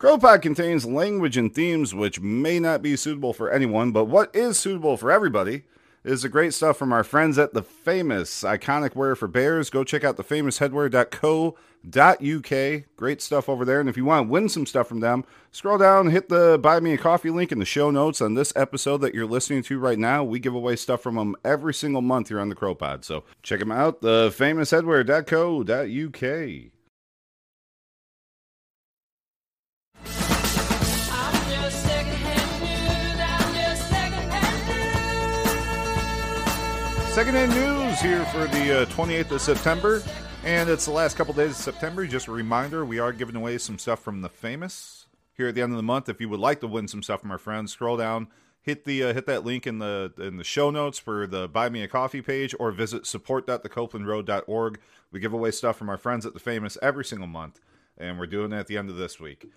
CROpod contains language and themes which may not be suitable for anyone, but what is suitable for everybody is the great stuff from our friends at The Famous, iconic wear for bears. Go check out the thefamousheadwear.co.uk. Great stuff over there. And if you want to win some stuff from them, scroll down, hit the Buy Me a Coffee link in the show notes on this episode that you're listening to right now. We give away stuff from them every single month here on the CROpod. So check them out, the thefamousheadwear.co.uk. Secondhand news here for the uh, 28th of September, and it's the last couple days of September. Just a reminder, we are giving away some stuff from the famous here at the end of the month. If you would like to win some stuff from our friends, scroll down, hit the uh, hit that link in the in the show notes for the Buy Me a Coffee page, or visit support.thecoplandroad.org. We give away stuff from our friends at the famous every single month, and we're doing it at the end of this week.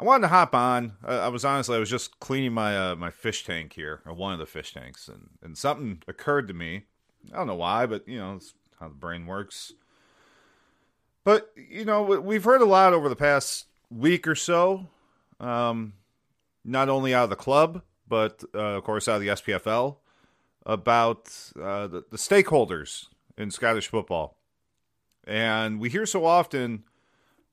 I wanted to hop on. Uh, I was honestly, I was just cleaning my uh, my fish tank here, or one of the fish tanks, and, and something occurred to me. I don't know why, but you know, it's how the brain works. But you know, we've heard a lot over the past week or so, um, not only out of the club, but uh, of course out of the SPFL, about uh, the, the stakeholders in Scottish football, and we hear so often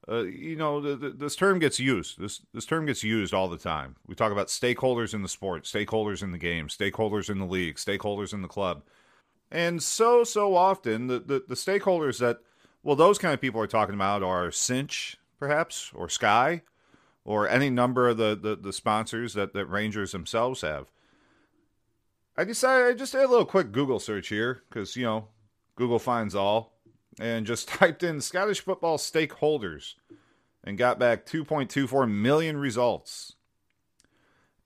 uh, you know, this term gets used. This this term gets used all the time. We talk about stakeholders in the sport, stakeholders in the game, stakeholders in the league, stakeholders in the club, and so so often the the, the stakeholders that well those kind of people are talking about are Cinch perhaps or Sky or any number of the the, the sponsors that that Rangers themselves have. I decided I just did a little quick Google search here because you know Google finds all and just typed in Scottish football stakeholders and got back 2.24 million results.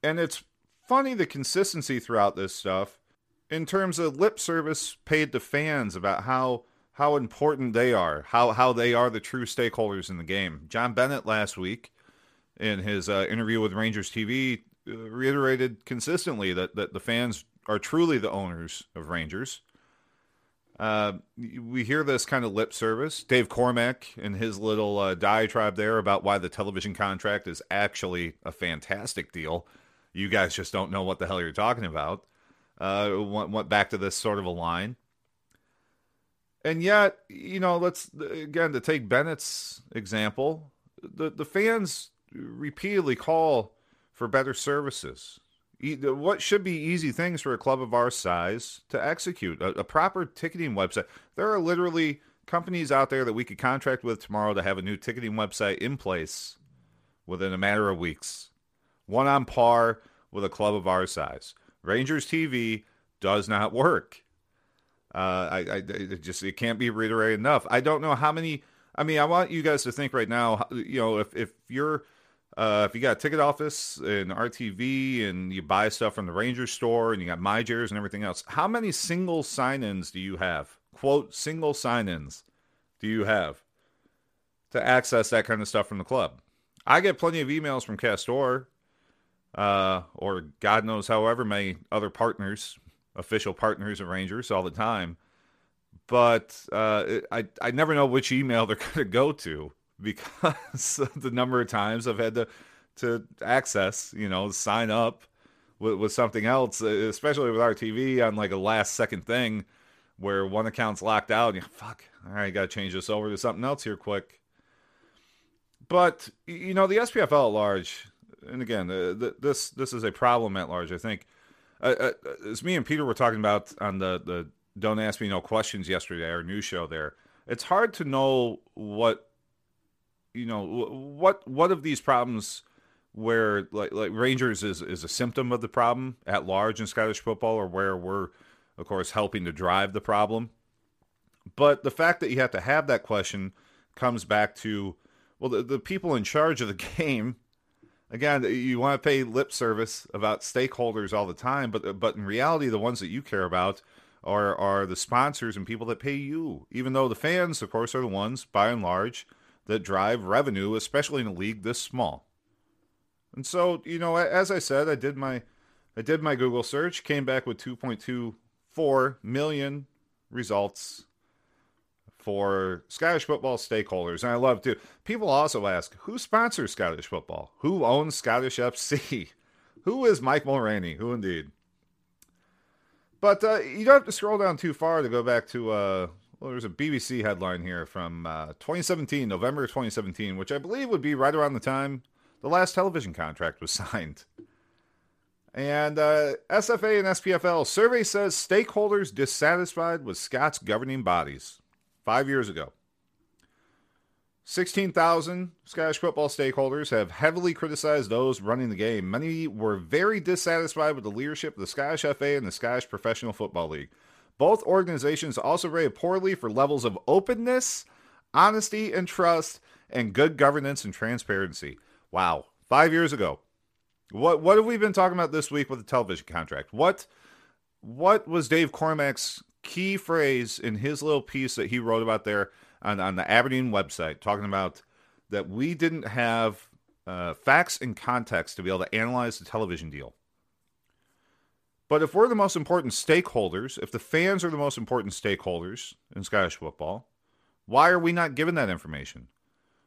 And it's funny the consistency throughout this stuff in terms of lip service paid to fans about how how important they are, how how they are the true stakeholders in the game. John Bennett last week in his uh, interview with Rangers TV uh, reiterated consistently that that the fans are truly the owners of Rangers uh, we hear this kind of lip service. Dave Cormack and his little uh, diatribe there about why the television contract is actually a fantastic deal. You guys just don't know what the hell you're talking about. Uh, went, went back to this sort of a line. And yet, you know, let's again to take Bennett's example, the the fans repeatedly call for better services what should be easy things for a club of our size to execute a, a, proper ticketing website. There are literally companies out there that we could contract with tomorrow to have a new ticketing website in place within a matter of weeks. One on par with a club of our size. Rangers tv does not work. Uh, I, I it just it can't be reiterated enough. I don't know how many i mean i want you guys to think right now you know if, if you're uh, if you got a ticket office and RTV and you buy stuff from the Ranger store and you got MyJares and everything else, how many single sign ins do you have? Quote, single sign ins do you have to access that kind of stuff from the club? I get plenty of emails from Castore uh, or God knows however many other partners, official partners of Rangers all the time. But uh, I, I never know which email they're going to go to because the number of times I've had to to access, you know, sign up with, with something else, especially with our TV on like a last second thing where one account's locked out. And you fuck, all right, got to change this over to something else here quick. But you know, the SPFL at large, and again, uh, th- this this is a problem at large. I think uh, uh, as me and Peter were talking about on the the Don't Ask Me No Questions yesterday, our new show there. It's hard to know what you know what what of these problems where like like Rangers is is a symptom of the problem at large in Scottish football, or where we're of course helping to drive the problem. But the fact that you have to have that question comes back to well the, the people in charge of the game. Again, you want to pay lip service about stakeholders all the time, but but in reality, the ones that you care about are are the sponsors and people that pay you. Even though the fans, of course, are the ones by and large that drive revenue, especially in a league this small. And so, you know, as I said, I did my I did my Google search, came back with 2.24 million results for Scottish football stakeholders. And I love to. People also ask who sponsors Scottish football? Who owns Scottish FC? who is Mike Mulraney? Who indeed? But uh, you don't have to scroll down too far to go back to. Uh, well, there's a BBC headline here from uh, 2017, November 2017, which I believe would be right around the time the last television contract was signed. And uh, SFA and SPFL survey says stakeholders dissatisfied with Scott's governing bodies five years ago. 16,000 Scottish football stakeholders have heavily criticized those running the game. Many were very dissatisfied with the leadership of the Scottish FA and the Scottish Professional Football League. Both organizations also rated poorly for levels of openness, honesty and trust, and good governance and transparency. Wow. Five years ago. What what have we been talking about this week with the television contract? What what was Dave Cormack's key phrase in his little piece that he wrote about there on, on the Aberdeen website, talking about that we didn't have uh, facts and context to be able to analyze the television deal. But if we're the most important stakeholders, if the fans are the most important stakeholders in Scottish football, why are we not given that information?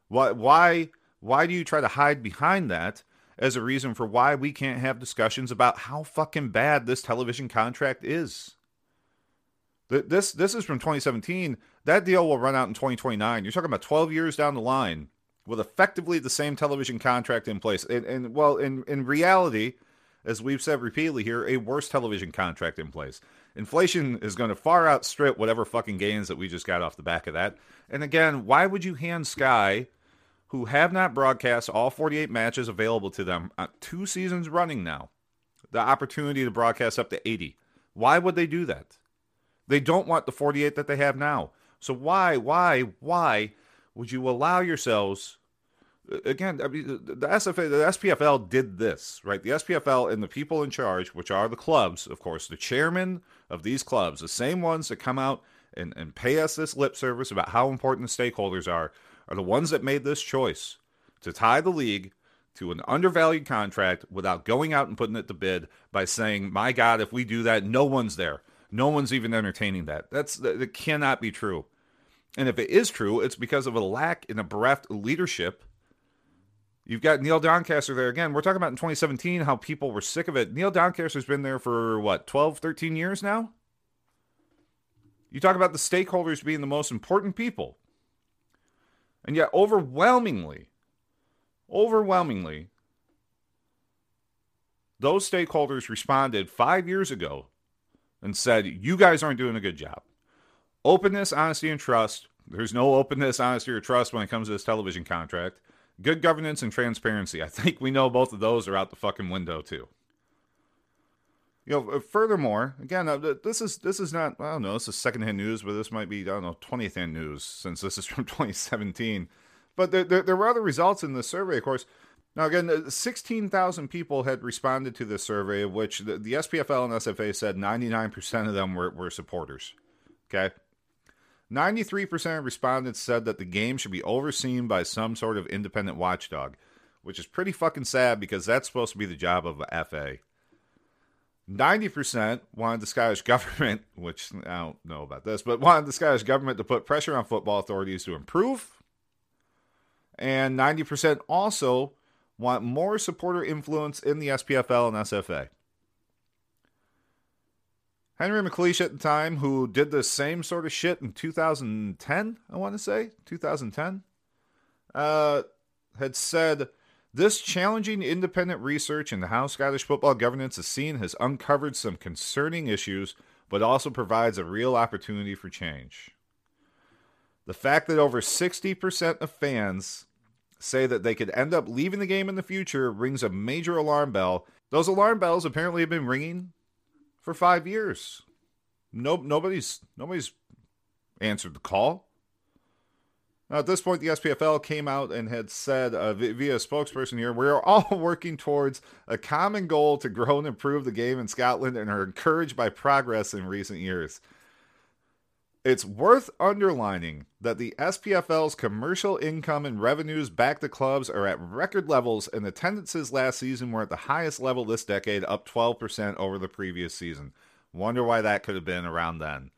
Why why why do you try to hide behind that as a reason for why we can't have discussions about how fucking bad this television contract is? This this is from 2017. That deal will run out in 2029. You're talking about 12 years down the line with effectively the same television contract in place. And, and well, in in reality, as we've said repeatedly here, a worse television contract in place. Inflation is going to far outstrip whatever fucking gains that we just got off the back of that. And again, why would you hand Sky, who have not broadcast all 48 matches available to them, uh, two seasons running now, the opportunity to broadcast up to 80? Why would they do that? They don't want the 48 that they have now. So why, why, why would you allow yourselves? Again, I mean, the SFA, the SPFL did this, right? The SPFL and the people in charge, which are the clubs, of course, the chairman of these clubs, the same ones that come out and, and pay us this lip service about how important the stakeholders are, are the ones that made this choice to tie the league to an undervalued contract without going out and putting it to bid by saying, my God, if we do that, no one's there. No one's even entertaining that. That's that cannot be true. And if it is true, it's because of a lack in a bereft leadership. You've got Neil Doncaster there again. We're talking about in 2017 how people were sick of it. Neil Doncaster's been there for what, 12, 13 years now? You talk about the stakeholders being the most important people. And yet, overwhelmingly, overwhelmingly, those stakeholders responded five years ago and said, You guys aren't doing a good job. Openness, honesty, and trust. There's no openness, honesty, or trust when it comes to this television contract. Good governance and transparency. I think we know both of those are out the fucking window too. You know, uh, furthermore, again, uh, this is this is not I don't know, this is secondhand news, but this might be I don't know 20th hand news since this is from 2017. But there, there, there were other results in the survey, of course. Now, again, uh, 16,000 people had responded to this survey, of which the, the SPFL and SFA said 99% of them were, were supporters. Okay. 93% of respondents said that the game should be overseen by some sort of independent watchdog, which is pretty fucking sad because that's supposed to be the job of a FA. 90% wanted the Scottish government, which I don't know about this, but wanted the Scottish government to put pressure on football authorities to improve. And 90% also want more supporter influence in the SPFL and SFA. Henry McLeish at the time, who did the same sort of shit in 2010, I want to say, 2010, uh, had said, This challenging independent research into how Scottish football governance is seen has uncovered some concerning issues, but also provides a real opportunity for change. The fact that over 60% of fans say that they could end up leaving the game in the future rings a major alarm bell. Those alarm bells apparently have been ringing for five years. No, nobody's nobody's answered the call. Now, at this point, the SPFL came out and had said uh, via spokesperson here, we are all working towards a common goal to grow and improve the game in Scotland and are encouraged by progress in recent years. It's worth underlining that the SPFL's commercial income and revenues back to clubs are at record levels, and attendances last season were at the highest level this decade, up 12% over the previous season. Wonder why that could have been around then.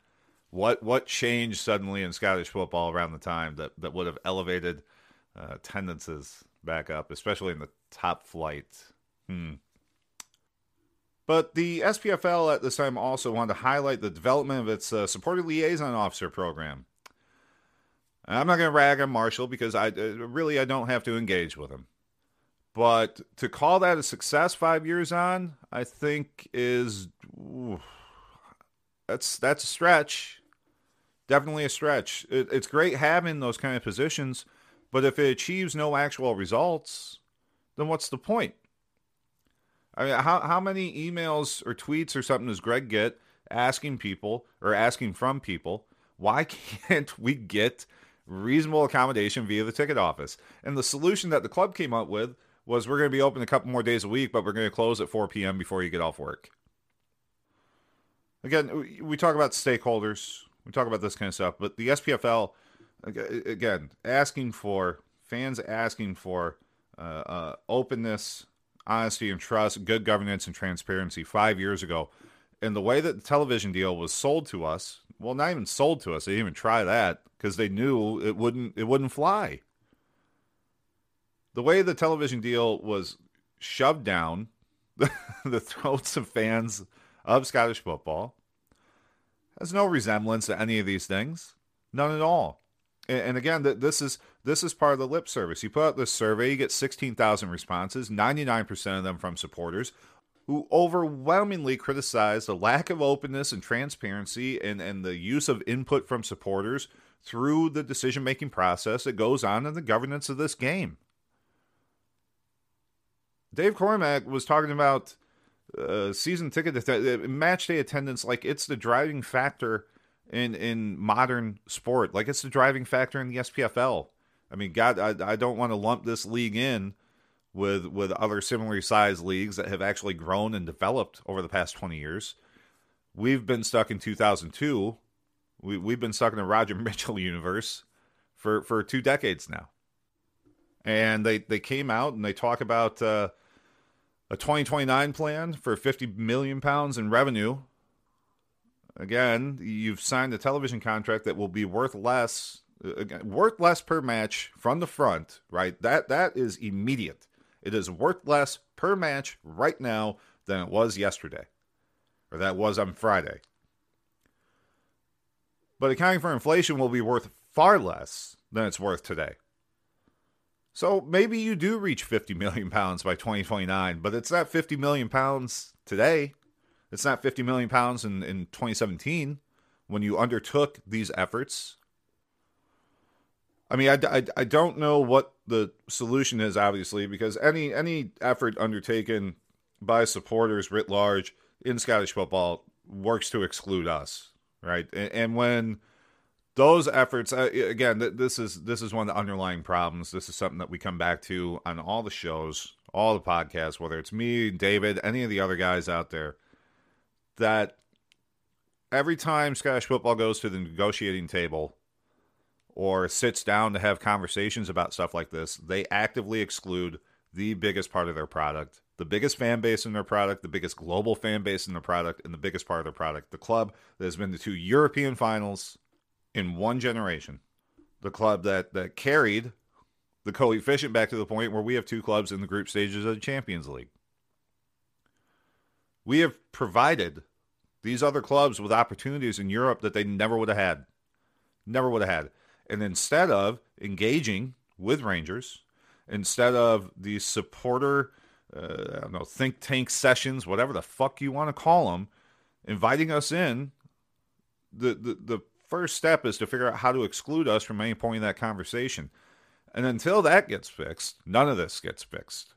What what changed suddenly in Scottish football around the time that, that would have elevated uh, attendances back up, especially in the top flight? Hmm. But the SPFL at this time also wanted to highlight the development of its uh, supporter liaison officer program. I'm not going to rag on Marshall because I uh, really I don't have to engage with him. But to call that a success five years on, I think is ooh, that's that's a stretch. Definitely a stretch. It, it's great having those kind of positions, but if it achieves no actual results, then what's the point? I mean, how how many emails or tweets or something does Greg get asking people or asking from people why can't we get reasonable accommodation via the ticket office? And the solution that the club came up with was we're going to be open a couple more days a week, but we're going to close at 4 p.m. before you get off work. Again, we talk about stakeholders, we talk about this kind of stuff, but the SPFL, again, asking for fans asking for uh, uh, openness honesty and trust, good governance and transparency five years ago. And the way that the television deal was sold to us, well, not even sold to us, they didn't even try that because they knew it wouldn't it wouldn't fly. The way the television deal was shoved down the throats of fans of Scottish football has no resemblance to any of these things. None at all. And, again, this is this is part of the lip service. You put out this survey, you get 16,000 responses, 99% of them from supporters who overwhelmingly criticize the lack of openness and transparency and, and the use of input from supporters through the decision making process that goes on in the governance of this game. Dave Cormack was talking about uh, season ticket uh, match day attendance like it's the driving factor in in modern sport, like it's the driving factor in the SPFL. I mean, God, I, I don't want to lump this league in with with other similarly sized leagues that have actually grown and developed over the past 20 years. We've been stuck in 2002. We we've been stuck in the Roger Mitchell universe for for two decades now. And they they came out and they talk about uh, a 2029 plan for 50 million pounds in revenue. Again, you've signed a television contract that will be worth less worth less per match from the front, right? That that is immediate. It is worth less per match right now than it was yesterday, or that was on Friday. But accounting for inflation will be worth far less than it's worth today. So maybe you do reach 50 million pounds by 2029, but it's not 50 million pounds today. It's not 50 million pounds in, in 2017 when you undertook these efforts I mean, I, I, I don't know what the solution is, obviously, because any any effort undertaken by supporters writ large in Scottish football works to exclude us, right? And, and when those efforts, uh, again, this is this is one of the underlying problems. This is something that we come back to on all the shows, all the podcasts, whether it's me, David, any of the other guys out there, that every time Scottish football goes to the negotiating table or sits down to have conversations about stuff like this, they actively exclude the biggest part of their product, the biggest fan base in their product, the biggest global fan base in their product, and the biggest part of their product. The club that has been to two European finals in one generation. The club that, that carried the coefficient back to the point where we have two clubs in the group stages of the Champions League. We have provided these other clubs with opportunities in Europe that they never would have had. Never would have had. And instead of engaging with Rangers, instead of the supporter, uh, I don't know, think tank sessions, whatever the fuck you want to call them, inviting us in, the, the, the first step is to figure out how to exclude us from any point in that conversation. And until that gets fixed, none of this gets fixed.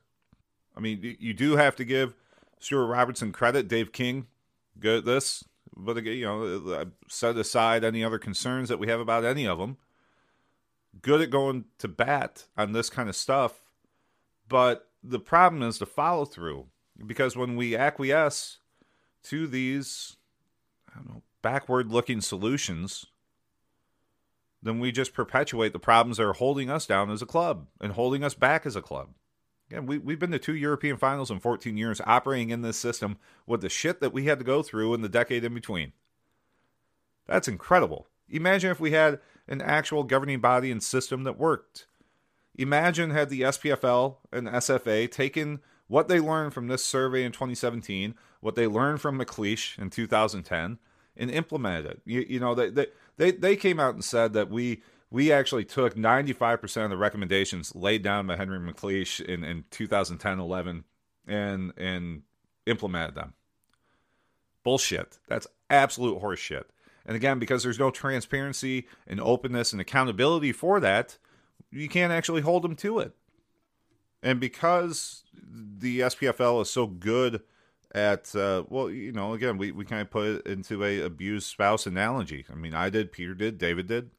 I mean, you do have to give Stuart Robertson credit. Dave King, good at this. But, you know, set aside any other concerns that we have about any of them good at going to bat on this kind of stuff, but the problem is the follow through because when we acquiesce to these, I don't know, backward looking solutions, then we just perpetuate the problems that are holding us down as a club and holding us back as a club. Again, we, we've been to two European finals in 14 years operating in this system with the shit that we had to go through in the decade in between. That's incredible. Imagine if we had an actual governing body and system that worked. Imagine had the SPFL and SFA taken what they learned from this survey in 2017, what they learned from McLeish in 2010, and implemented it. You, you know, they, they, they came out and said that we we actually took 95% of the recommendations laid down by Henry McLeish in, in 2010 11 and, and implemented them. Bullshit. That's absolute horseshit. And again, because there's no transparency and openness and accountability for that, you can't actually hold them to it. And because the SPFL is so good at, uh, well, you know, again, we, we kind of put it into a abused spouse analogy. I mean, I did, Peter did, David did.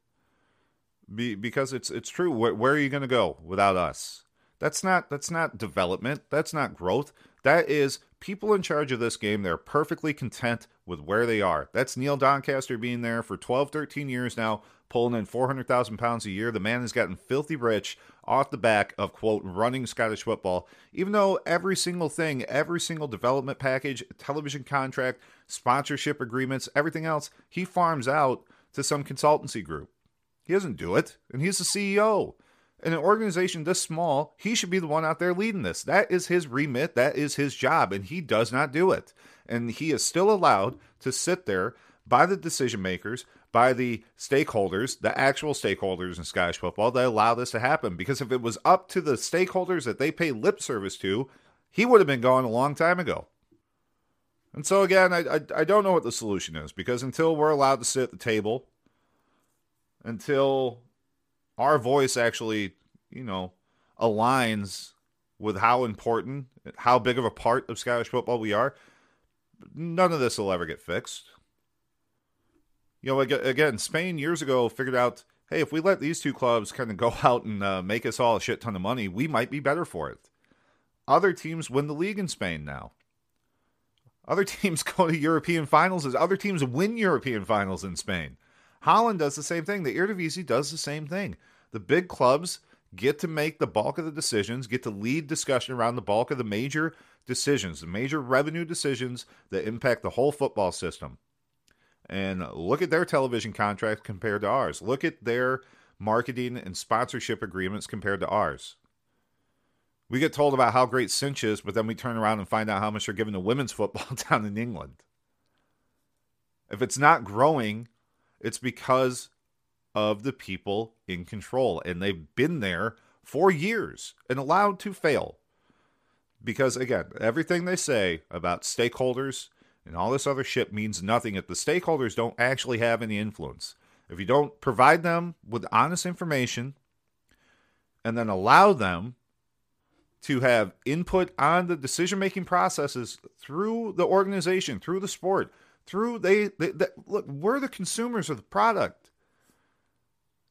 Be, because it's it's true. Where, where are you going to go without us? That's not that's not development. That's not growth. That is people in charge of this game. They're perfectly content with where they are. That's Neil Doncaster being there for 12, 13 years now, pulling in 400,000 pounds a year. The man has gotten filthy rich off the back of, quote, running Scottish football, even though every single thing, every single development package, television contract, sponsorship agreements, everything else, he farms out to some consultancy group. He doesn't do it, and he's the CEO. In an organization this small, he should be the one out there leading this. That is his remit, that is his job, and he does not do it. And he is still allowed to sit there by the decision makers, by the stakeholders, the actual stakeholders in Scottish football that allow this to happen. Because if it was up to the stakeholders that they pay lip service to, he would have been gone a long time ago. And so again, I, I, I don't know what the solution is because until we're allowed to sit at the table until our voice actually, you know, aligns with how important, how big of a part of Scottish football we are, none of this will ever get fixed. You know, again, Spain years ago figured out, hey, if we let these two clubs kind of go out and uh, make us all a shit ton of money, we might be better for it. Other teams win the league in Spain now. Other teams go to European finals. as Other teams win European finals in Spain. Holland does the same thing. The Eredivisie does the same thing. The big clubs get to make the bulk of the decisions, get to lead discussion around the bulk of the major decisions, the major revenue decisions that impact the whole football system. And look at their television contracts compared to ours. Look at their marketing and sponsorship agreements compared to ours. We get told about how great Cinch is, but then we turn around and find out how much they're giving to women's football down in England. If it's not growing it's because of the people in control, and they've been there for years and allowed to fail. Because again, everything they say about stakeholders and all this other shit means nothing if the stakeholders don't actually have any influence. If you don't provide them with honest information and then allow them to have input on the decision making processes through the organization, through the sport, through they, they, they look we're the consumers of the product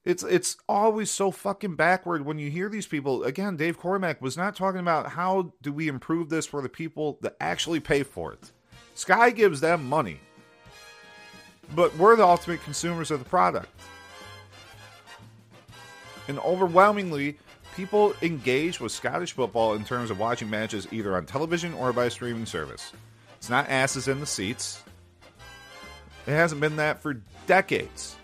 it's it's always so fucking backward when you hear these people. Again dave cormack was not talking about how do we improve this for the people that actually pay for it. Sky gives them money but we're the ultimate consumers of the product. And overwhelmingly people engage with scottish football in terms of watching matches either on television or by streaming service. It's not asses in the seats. It hasn't been that for decades.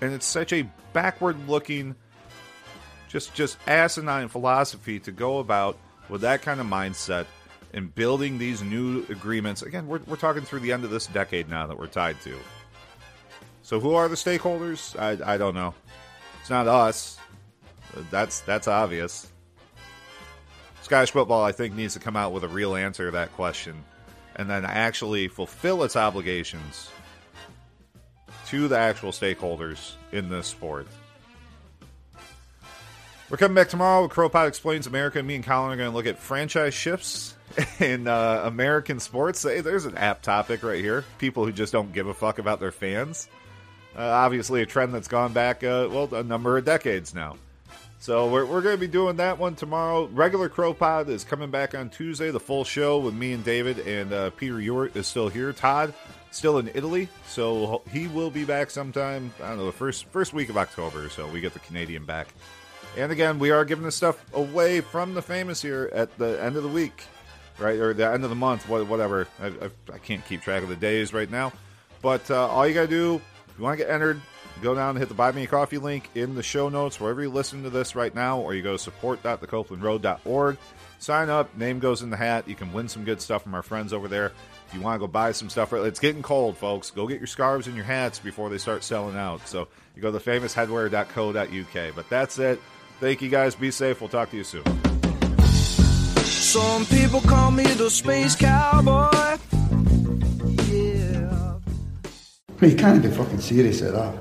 And it's such a backward looking, just just asinine philosophy to go about with that kind of mindset and building these new agreements. Again, we're, we're talking through the end of this decade now that we're tied to. So who are the stakeholders? I, I don't know. It's not us. That's that's obvious. Scottish football, I think, needs to come out with a real answer to that question, and then actually fulfill its obligations to the actual stakeholders in this sport. We're coming back tomorrow with CROpod Explains America. Me and Colin are going to look at franchise shifts in uh, American sports. Hey, there's an apt topic right here. People who just don't give a fuck about their fans. Uh, obviously, a trend that's gone back, uh, well, a number of decades now. So we're, we're going to be doing that one tomorrow. Regular CROpod is coming back on Tuesday, the full show with me and David, and uh, Peter Ewart is still here. Todd still in Italy, so he will be back sometime. I don't know the first first week of October, so we get the Canadian back. And again, we are giving this stuff away from the famous here at the end of the week, right, or the end of the month, whatever. I, I, I can't keep track of the days right now, but uh, all you gotta do if you want to get entered, go down and hit the Buy Me a Coffee link in the show notes wherever you listen to this right now, or you go to support.thecoplandroad.org. Sign up, name goes in the hat. You can win some good stuff from our friends over there. If you want to go buy some stuff, it's getting cold, folks. Go get your scarves and your hats before they start selling out. So you go to the famousheadwear.co.uk. But that's it. Thank you guys. Be safe. We'll talk to you soon. Some people call me the space cowboy. Yeah. You can't be fucking serious at that.